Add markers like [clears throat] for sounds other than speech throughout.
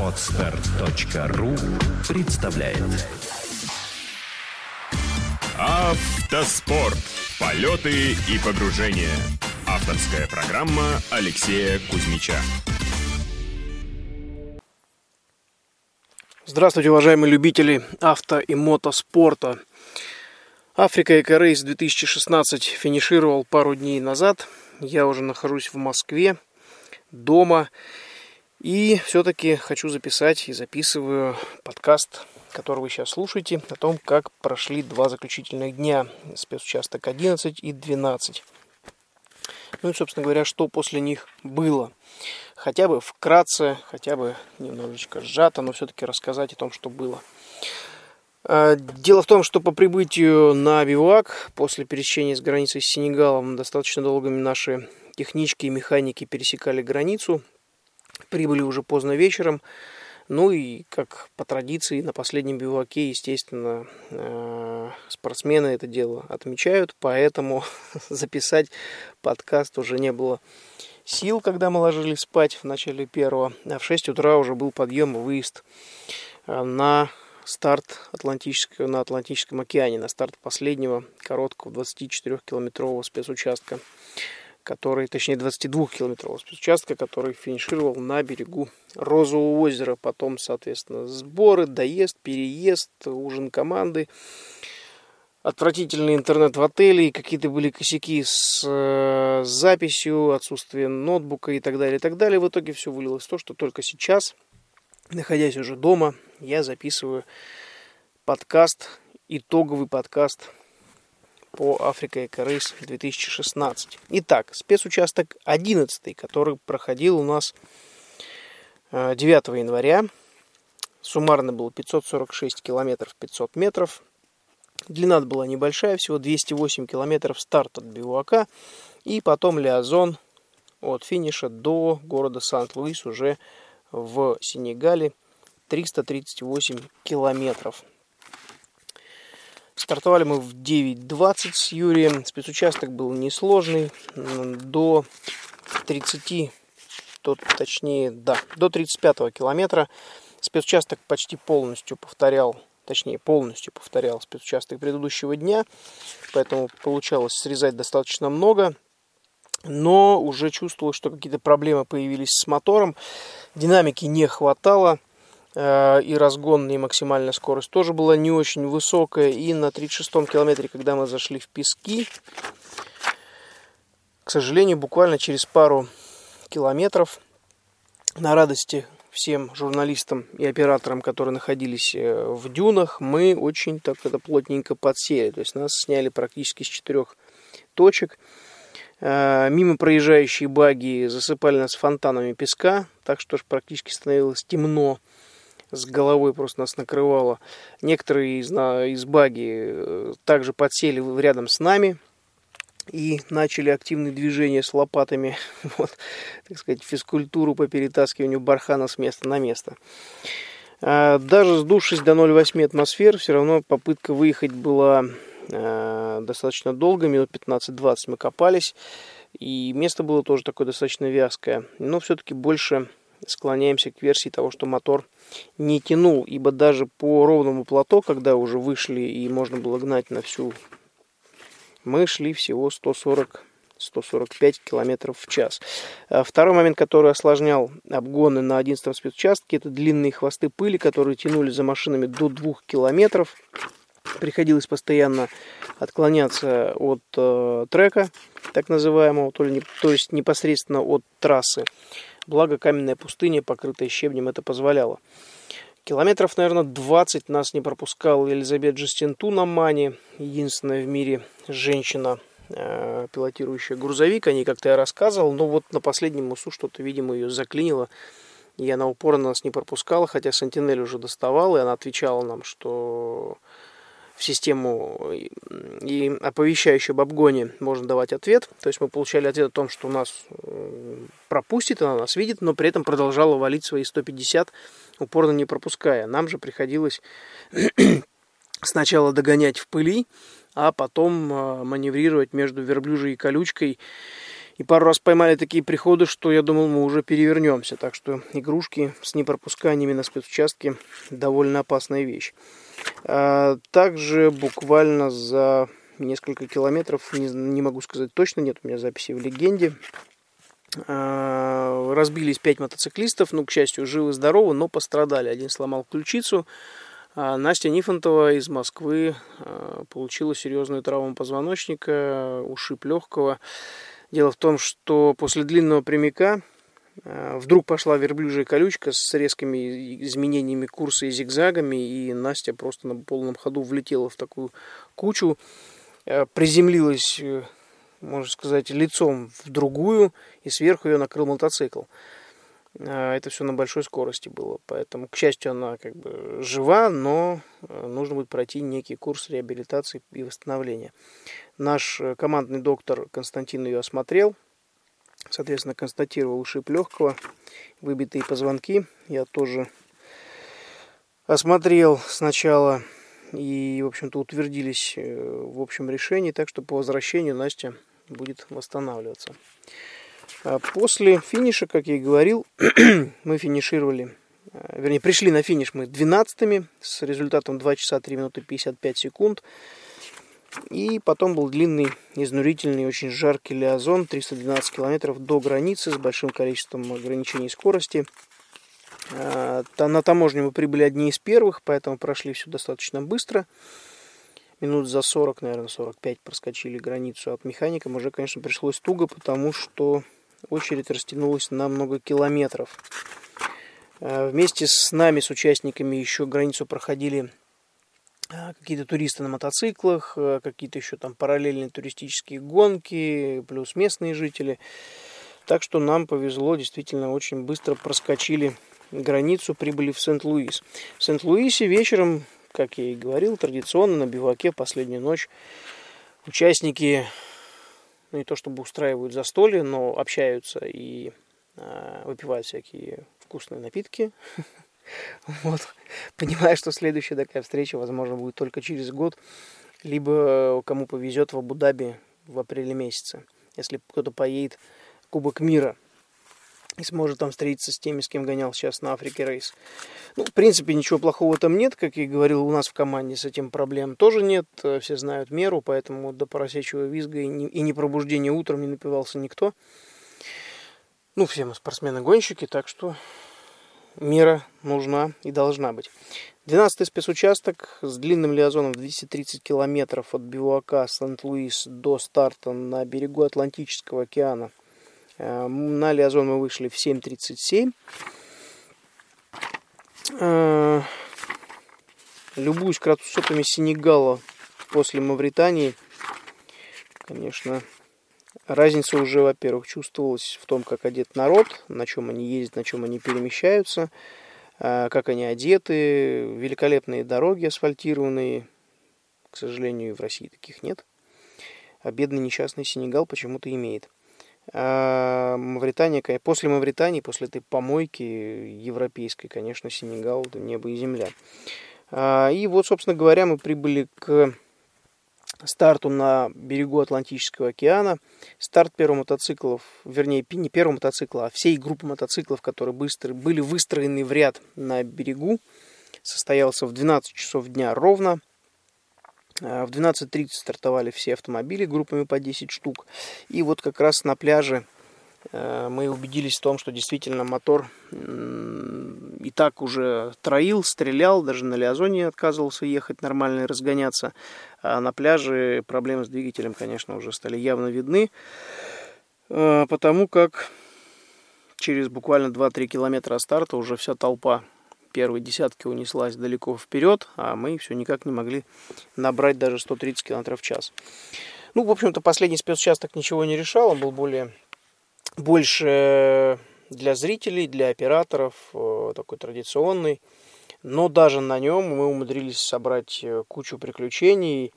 Отстар.ру представляет Автоспорт. Полеты и погружения. Авторская программа Алексея Кузьмича. Здравствуйте, уважаемые любители авто и мотоспорта. Африка Экорейс 2016 финишировал пару дней назад. Я уже нахожусь в Москве, дома. И все-таки хочу записать и записываю подкаст, который вы сейчас слушаете, о том, как прошли два заключительных дня, спецучасток 11 и 12. Ну и, собственно говоря, что после них было. Хотя бы вкратце, хотя бы немножечко сжато, но все-таки рассказать о том, что было. А, дело в том, что по прибытию на бивак, после пересечения с границей с Сенегалом, достаточно долгими наши технички и механики пересекали границу, Прибыли уже поздно вечером. Ну и, как по традиции, на последнем биваке, естественно, э, спортсмены это дело отмечают, поэтому [laughs] записать подкаст уже не было сил, когда мы ложились спать в начале первого, а в 6 утра уже был подъем и выезд э, на старт Атлантического, на Атлантическом океане, на старт последнего короткого 24-километрового спецучастка который, точнее 22-километрового спецучастка, который финишировал на берегу Розового озера. Потом, соответственно, сборы, доезд, переезд, ужин команды, отвратительный интернет в отеле, какие-то были косяки с э, записью, отсутствие ноутбука и так далее, и так далее. В итоге все вылилось в то, что только сейчас, находясь уже дома, я записываю подкаст, итоговый подкаст по Африка Эко Рейс 2016. Итак, спецучасток 11, который проходил у нас 9 э, января. Суммарно было 546 километров 500 метров. Длина была небольшая, всего 208 километров старт от Бивуака. И потом Лиазон от финиша до города Сант-Луис уже в Сенегале 338 километров. Стартовали мы в 9.20 с Юрием. Спецучасток был несложный. До 30, то, точнее, да, до 35 километра. Спецучасток почти полностью повторял, точнее, полностью повторял спецучасток предыдущего дня. Поэтому получалось срезать достаточно много. Но уже чувствовал, что какие-то проблемы появились с мотором. Динамики не хватало. Э, и разгон, и максимальная скорость тоже была не очень высокая. И на 36-м километре, когда мы зашли в пески, к сожалению, буквально через пару километров на радости всем журналистам и операторам, которые находились э, в дюнах, мы очень так это плотненько подсели. То есть нас сняли практически с четырех точек. Э, мимо проезжающие баги засыпали нас фонтанами песка, так что практически становилось темно с головой просто нас накрывало. Некоторые из, на, из баги э, также подсели рядом с нами и начали активные движения с лопатами, [laughs] вот, так сказать, физкультуру по перетаскиванию бархана с места на место. А, даже сдувшись до 0,8 атмосфер, все равно попытка выехать была э, достаточно долго, минут 15-20 мы копались, и место было тоже такое достаточно вязкое, но все-таки больше склоняемся к версии того, что мотор не тянул, ибо даже по ровному плато, когда уже вышли и можно было гнать на всю, мы шли всего 140 145 км в час. А второй момент, который осложнял обгоны на 11 спецучастке, это длинные хвосты пыли, которые тянули за машинами до 2 километров. Приходилось постоянно отклоняться от э, трека, так называемого, то, ли, то есть непосредственно от трассы. Благо каменная пустыня, покрытая щебнем, это позволяло. Километров, наверное, 20 нас не пропускал Элизабет Джастинту на Мане, единственная в мире женщина, э, пилотирующая грузовик. О ней как-то я рассказывал, но вот на последнем мусу что-то, видимо, ее заклинило. И она упорно нас не пропускала, хотя Сентинель уже доставал, и она отвечала нам, что в систему и оповещающую об обгоне можно давать ответ. То есть мы получали ответ о том, что нас э, пропустит, она нас видит, но при этом продолжала валить свои 150, упорно не пропуская. Нам же приходилось [clears throat] сначала догонять в пыли, а потом э, маневрировать между верблюжьей колючкой И пару раз поймали такие приходы, что я думал, мы уже перевернемся. Так что игрушки с непропусканиями на спецучастке довольно опасная вещь. А также буквально за несколько километров, не, не могу сказать точно, нет у меня записи в легенде, а, разбились пять мотоциклистов, ну, к счастью, живы-здоровы, но пострадали. Один сломал ключицу, а Настя Нифонтова из Москвы получила серьезную травму позвоночника, ушиб легкого. Дело в том, что после длинного прямика вдруг пошла верблюжья колючка с резкими изменениями курса и зигзагами, и Настя просто на полном ходу влетела в такую кучу, приземлилась, э, можно сказать, лицом в другую, и сверху ее накрыл мотоцикл. А, это все на большой скорости было. Поэтому, к счастью, она как бы жива, но э, нужно будет пройти некий курс реабилитации и восстановления. Наш э, командный доктор Константин ее осмотрел, соответственно, констатировал ушиб легкого, выбитые позвонки. Я тоже осмотрел сначала и, в общем-то, утвердились э, в общем решении, так что по возвращению Настя будет восстанавливаться. А после финиша, как я и говорил, [clears throat] мы финишировали, э, вернее, пришли на финиш мы 12 с результатом 2 часа 3 минуты 55 секунд. И потом был длинный, изнурительный, очень жаркий лиазон, 312 километров до границы с большим количеством ограничений скорости. А, на таможню мы прибыли одни из первых, поэтому прошли все достаточно быстро. Минут за 40, наверное, 45 проскочили границу от механика. Уже, конечно, пришлось туго, потому что очередь растянулась на много километров. Э, вместе с нами, с участниками, еще границу проходили какие-то туристы на мотоциклах, э, какие-то еще там параллельные туристические гонки, плюс местные жители. Так что нам повезло, действительно очень быстро проскочили границу, прибыли в Сент-Луис. В Сент-Луисе вечером, как я и говорил, традиционно на биваке последнюю ночь участники ну не то чтобы устраивают застолье, но общаются и э, выпивают всякие вкусные напитки. [laughs] [laughs] Вот. Понимая, что следующая такая встреча, возможно, будет только через год, либо кому повезет в Абу-Даби в апреле месяце, если кто-то поедет Кубок мира – и сможет там встретиться с теми, с кем гонял сейчас на Африке рейс. Ну, в принципе, ничего плохого там нет, как я говорил, у нас в команде с этим проблем тоже нет, э, все знают меру, поэтому до поросячьего визга и не, и не пробуждения утром не напивался никто. Ну, все мы спортсмены-гонщики, так что мера нужна и должна быть. 12-й спецучасток с длинным лиазоном 230 километров от Бивуака Сент-Луис до старта на берегу Атлантического океана – Э, на Лиазон мы вышли в 7.37. Э, любуюсь красотами Сенегала после Мавритании. Конечно, разница уже, во-первых, чувствовалась в том, как одет народ, на чем они ездят, на чем они перемещаются, э, как они одеты, великолепные дороги асфальтированные. К сожалению, в России таких нет. А бедный несчастный Сенегал почему-то имеет. А Мавритания, после Мавритании, после этой помойки европейской, конечно, Сенегал – это небо и земля. А, и вот, собственно говоря, мы прибыли к старту на берегу Атлантического океана. Старт первого мотоциклов, вернее, не первого мотоцикла, а всей группы мотоциклов, которые быстро были выстроены в ряд на берегу, состоялся в 12 часов дня ровно. А, в 12.30 стартовали все автомобили группами по 10 штук. И вот как раз на пляже мы убедились в том, что действительно мотор и так уже троил, стрелял, даже на Лиазоне отказывался ехать нормально и разгоняться. А на пляже проблемы с двигателем, конечно, уже стали явно видны, э, потому как через буквально 2-3 километра от старта уже вся толпа первой десятки унеслась далеко вперед, а мы все никак не могли набрать даже 130 км в час. Ну, в общем-то, последний спецучасток ничего не решал, он был более, больше для зрителей, для операторов, э, такой традиционный. Но даже на нем мы умудрились собрать э, кучу приключений.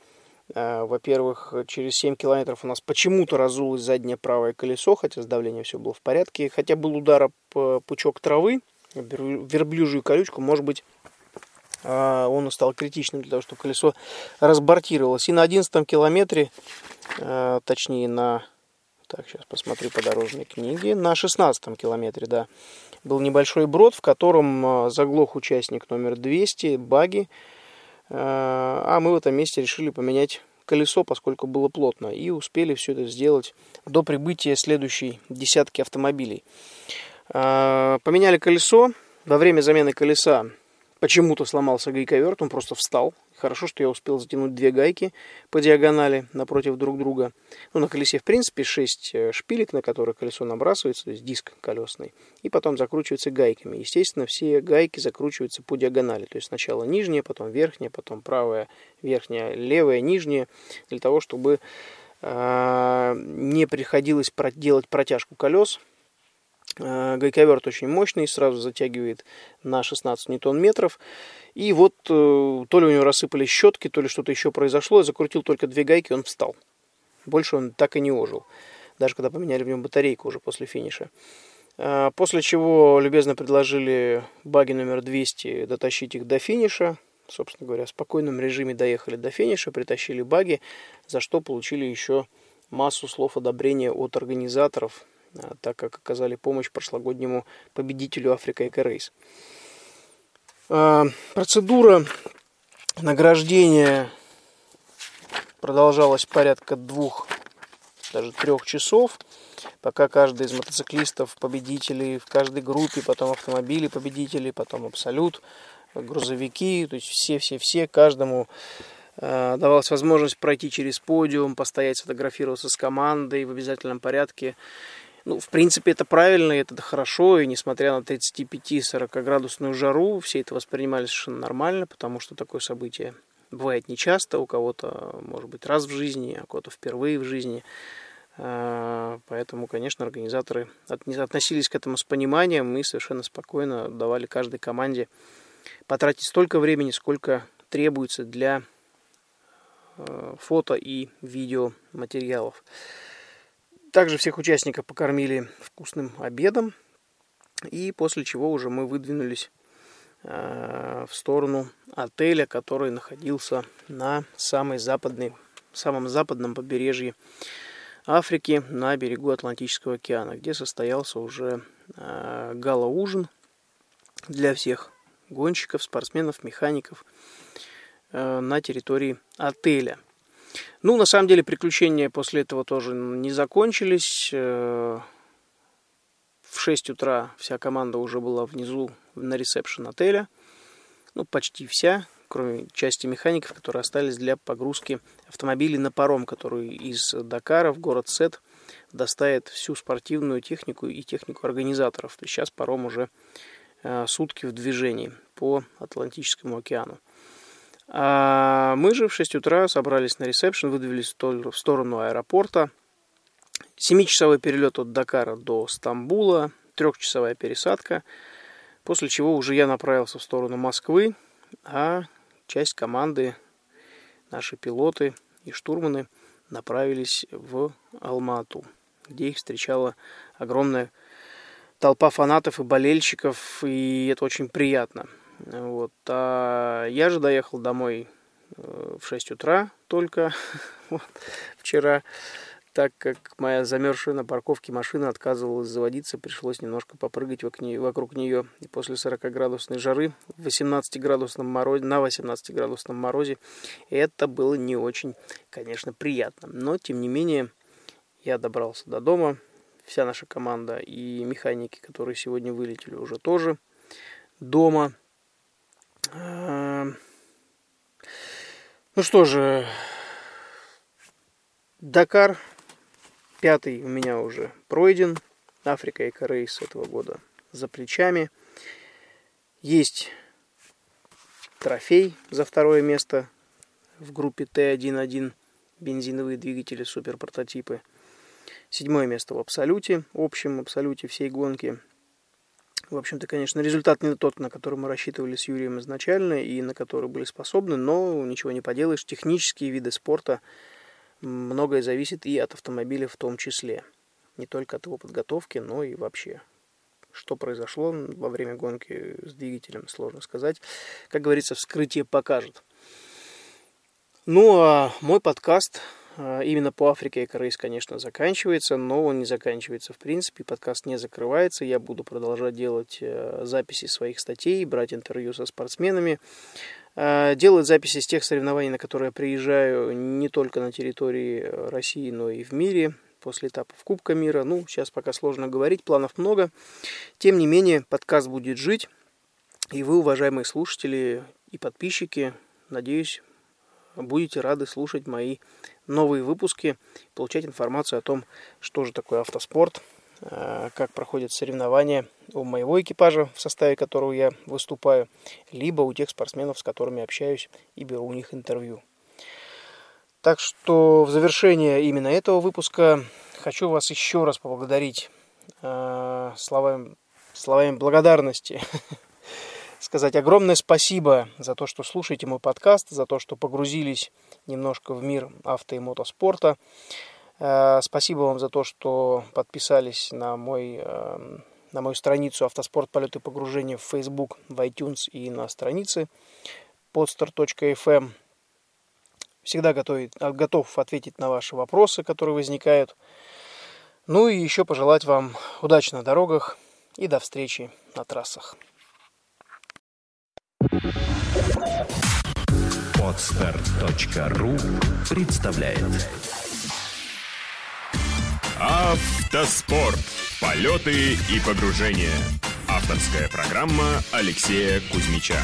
Э, во-первых, через 7 километров у нас почему-то разулось заднее правое колесо, хотя с давлением все было в порядке. Хотя был удар пучок травы, верблюжью колючку, может быть, он стал критичным для того, чтобы колесо разбортировалось. И на 11 километре, точнее на Так, сейчас посмотрю по дорожной книге. На 16 километре, да, был небольшой брод, в котором а, заглох участник номер 200, баги. А мы в этом месте решили поменять колесо, поскольку было плотно, и успели все это сделать до прибытия следующей десятки автомобилей. Поменяли колесо. Во время замены колеса почему-то сломался гайковерт, он просто встал. Хорошо, что я успел затянуть две гайки по диагонали напротив друг друга. Ну, на колесе, в принципе, 6 э, шпилек, на которые колесо набрасывается, то есть диск колесный, и потом закручивается гайками. Естественно, все гайки закручиваются по диагонали, то есть сначала нижняя, потом верхняя, потом правая, верхняя, левая, нижняя, для того, чтобы э, не приходилось делать протяжку колес, гайковерт очень мощный, сразу затягивает на 16 ньютон-метров. И вот э, то ли у него рассыпались щетки, то ли что-то еще произошло. Я закрутил только две гайки, он встал. Больше он так и не ожил. Даже когда поменяли в нем батарейку уже после финиша. Э, после чего любезно предложили баги номер 200 дотащить их до финиша. Собственно говоря, в спокойном режиме доехали до финиша, притащили баги, за что получили еще массу слов одобрения от организаторов, так как оказали помощь прошлогоднему победителю Африка Эко Рейс. А, процедура награждения продолжалась порядка двух, даже трех часов, пока каждый из мотоциклистов, победителей в каждой группе, потом автомобили победителей, потом абсолют, грузовики, то есть все-все-все, каждому э, давалась возможность пройти через подиум, постоять, сфотографироваться с командой в обязательном порядке ну, в принципе, это правильно, это хорошо, и несмотря на 35-40 градусную жару, все это воспринимали совершенно нормально, потому что такое событие бывает нечасто, у кого-то, может быть, раз в жизни, а у кого-то впервые в жизни. А, поэтому, конечно, организаторы относились к этому с пониманием и совершенно спокойно давали каждой команде потратить столько времени, сколько требуется для э, фото и видео материалов. Также всех участников покормили вкусным обедом. И после чего уже мы выдвинулись э, в сторону отеля, который находился на самой западной, самом западном побережье Африки на берегу Атлантического океана, где состоялся уже э, гала-ужин для всех гонщиков, спортсменов, механиков э, на территории отеля – ну, на самом деле, приключения после этого тоже не закончились. Э, в 6 утра вся команда уже была внизу на ресепшн отеля. Ну, почти вся, кроме части механиков, которые остались для погрузки автомобилей на паром, который из Дакара в город Сет доставит всю спортивную технику и технику организаторов. То есть сейчас паром уже э, сутки в движении по Атлантическому океану. А мы же в 6 утра собрались на ресепшн, выдвинулись в сторону аэропорта. Семичасовой перелет от Дакара до Стамбула, трехчасовая пересадка, после чего уже я направился в сторону Москвы, а часть команды, наши пилоты и штурманы направились в Алмату, где их встречала огромная толпа фанатов и болельщиков, и это очень приятно. Вот. А я же доехал домой э, в 6 утра только [laughs] вот, вчера, так как моя замерзшая на парковке машина отказывалась заводиться, пришлось немножко попрыгать вокруг нее. И после 40-градусной жары в 18-градусном морозе, на 18-градусном морозе это было не очень, конечно, приятно. Но, тем не менее, я добрался до дома. Вся наша команда и механики, которые сегодня вылетели, уже тоже дома. Эм, ну что же, Дакар, пятый у меня уже пройден. Африка и Корейс этого года за плечами. Есть трофей за второе место в группе Т1.1 бензиновые двигатели супер прототипы. Седьмое место в абсолюте, общем абсолюте всей гонки – в общем-то, конечно, результат не тот, на который мы рассчитывали с Юрием изначально и на который были способны, но ничего не поделаешь. Технические виды спорта многое зависит и от автомобиля в том числе. Не только от его подготовки, но и вообще. Что произошло во время гонки с двигателем, сложно сказать. Как говорится, вскрытие покажет. Ну, а мой подкаст именно по Африке Экорейс, конечно, заканчивается, но он не заканчивается в принципе, подкаст не закрывается, я буду продолжать делать э, записи своих статей, брать интервью со спортсменами, а, делать записи с тех соревнований, на которые я приезжаю не только на территории России, но и в мире, после этапов Кубка мира. Ну, сейчас пока сложно говорить, планов много. Тем не менее, подкаст будет жить, и вы, уважаемые слушатели и подписчики, надеюсь, будете рады слушать мои новые выпуски, получать информацию о том, что же такое автоспорт, э, как проходят соревнования у моего экипажа, в составе которого я выступаю, либо у тех спортсменов, с которыми общаюсь и беру у них интервью. Так что в завершение именно этого выпуска хочу вас еще раз поблагодарить э, словами, словами благодарности [laughs] сказать огромное спасибо за то, что слушаете мой подкаст, за то, что погрузились немножко в мир авто и мотоспорта. Э, спасибо вам за то, что подписались на, мой, э, на мою страницу «Автоспорт. Полеты и погружения» в Facebook, в iTunes и на странице podstar.fm. Всегда готов, готов ответить на ваши вопросы, которые возникают. Ну и еще пожелать вам удачи на дорогах и до встречи на трассах. Отстар.ру представляет Автоспорт. Полеты и погружения. Авторская программа Алексея Кузьмича.